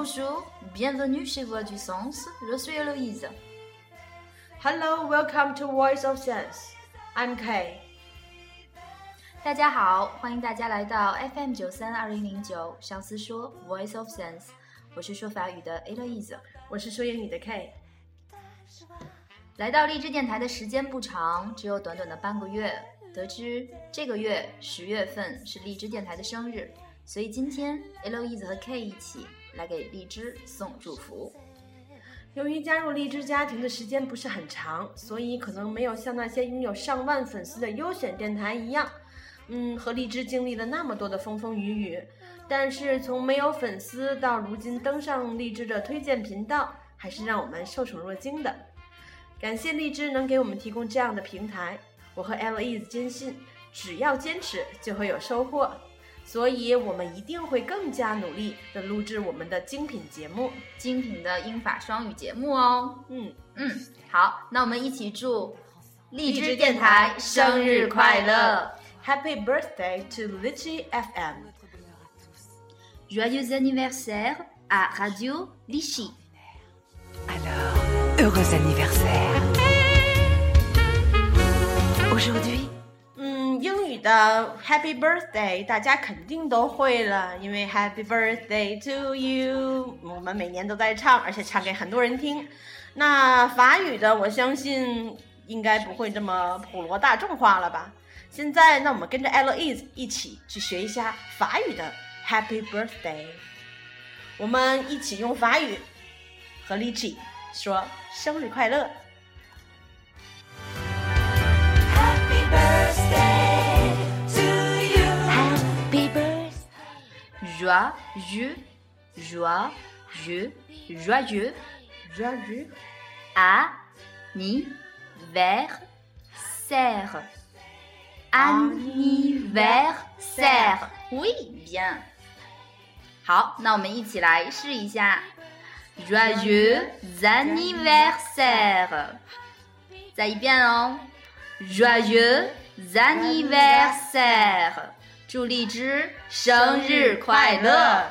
Bonjour, bienvenue chez Voix du Sens. Je suis Héloïse. Hello, welcome to Voice of Sense. I'm Kay. 大家好，欢迎大家来到 FM 九三二零零九上司说 Voice of Sense。我是说法语的 Eloise，我是说英语的 Kay。来到荔枝电台的时间不长，只有短短的半个月。得知这个月十月份是荔枝电台的生日，所以今天 Héloïse 和 Kay 一起来给荔枝送祝福。由于加入荔枝家庭的时间不是很长，所以可能没有像那些拥有上万粉丝的优选电台一样，嗯，和荔枝经历了那么多的风风雨雨。但是从没有粉丝到如今登上荔枝的推荐频道，还是让我们受宠若惊的。感谢荔枝能给我们提供这样的平台。我和 Louise 坚信，只要坚持就会有收获，所以我们一定会更加努力的录制我们的精品节目，精品的英法双语节目哦。嗯嗯，好，那我们一起祝荔枝电台生日快乐，Happy birthday to Litchi FM，Joyeux anniversaire à Radio Litchi。Alors heureux anniversaire。嗯，英语的 Happy Birthday 大家肯定都会了，因为 Happy Birthday to you，我们每年都在唱，而且唱给很多人听。那法语的，我相信应该不会这么普罗大众化了吧？现在，那我们跟着 Louise 一起去学一下法语的 Happy Birthday。我们一起用法语和 l i c h i 说生日快乐。joyeux, joyeux, joyeux, joyeux, anniversaire, anniversaire. Oui, bien. 好，那我们一起来试一下，joyeux anniversaire。再一遍哦，joyeux anniversaire。 祝荔枝生日快乐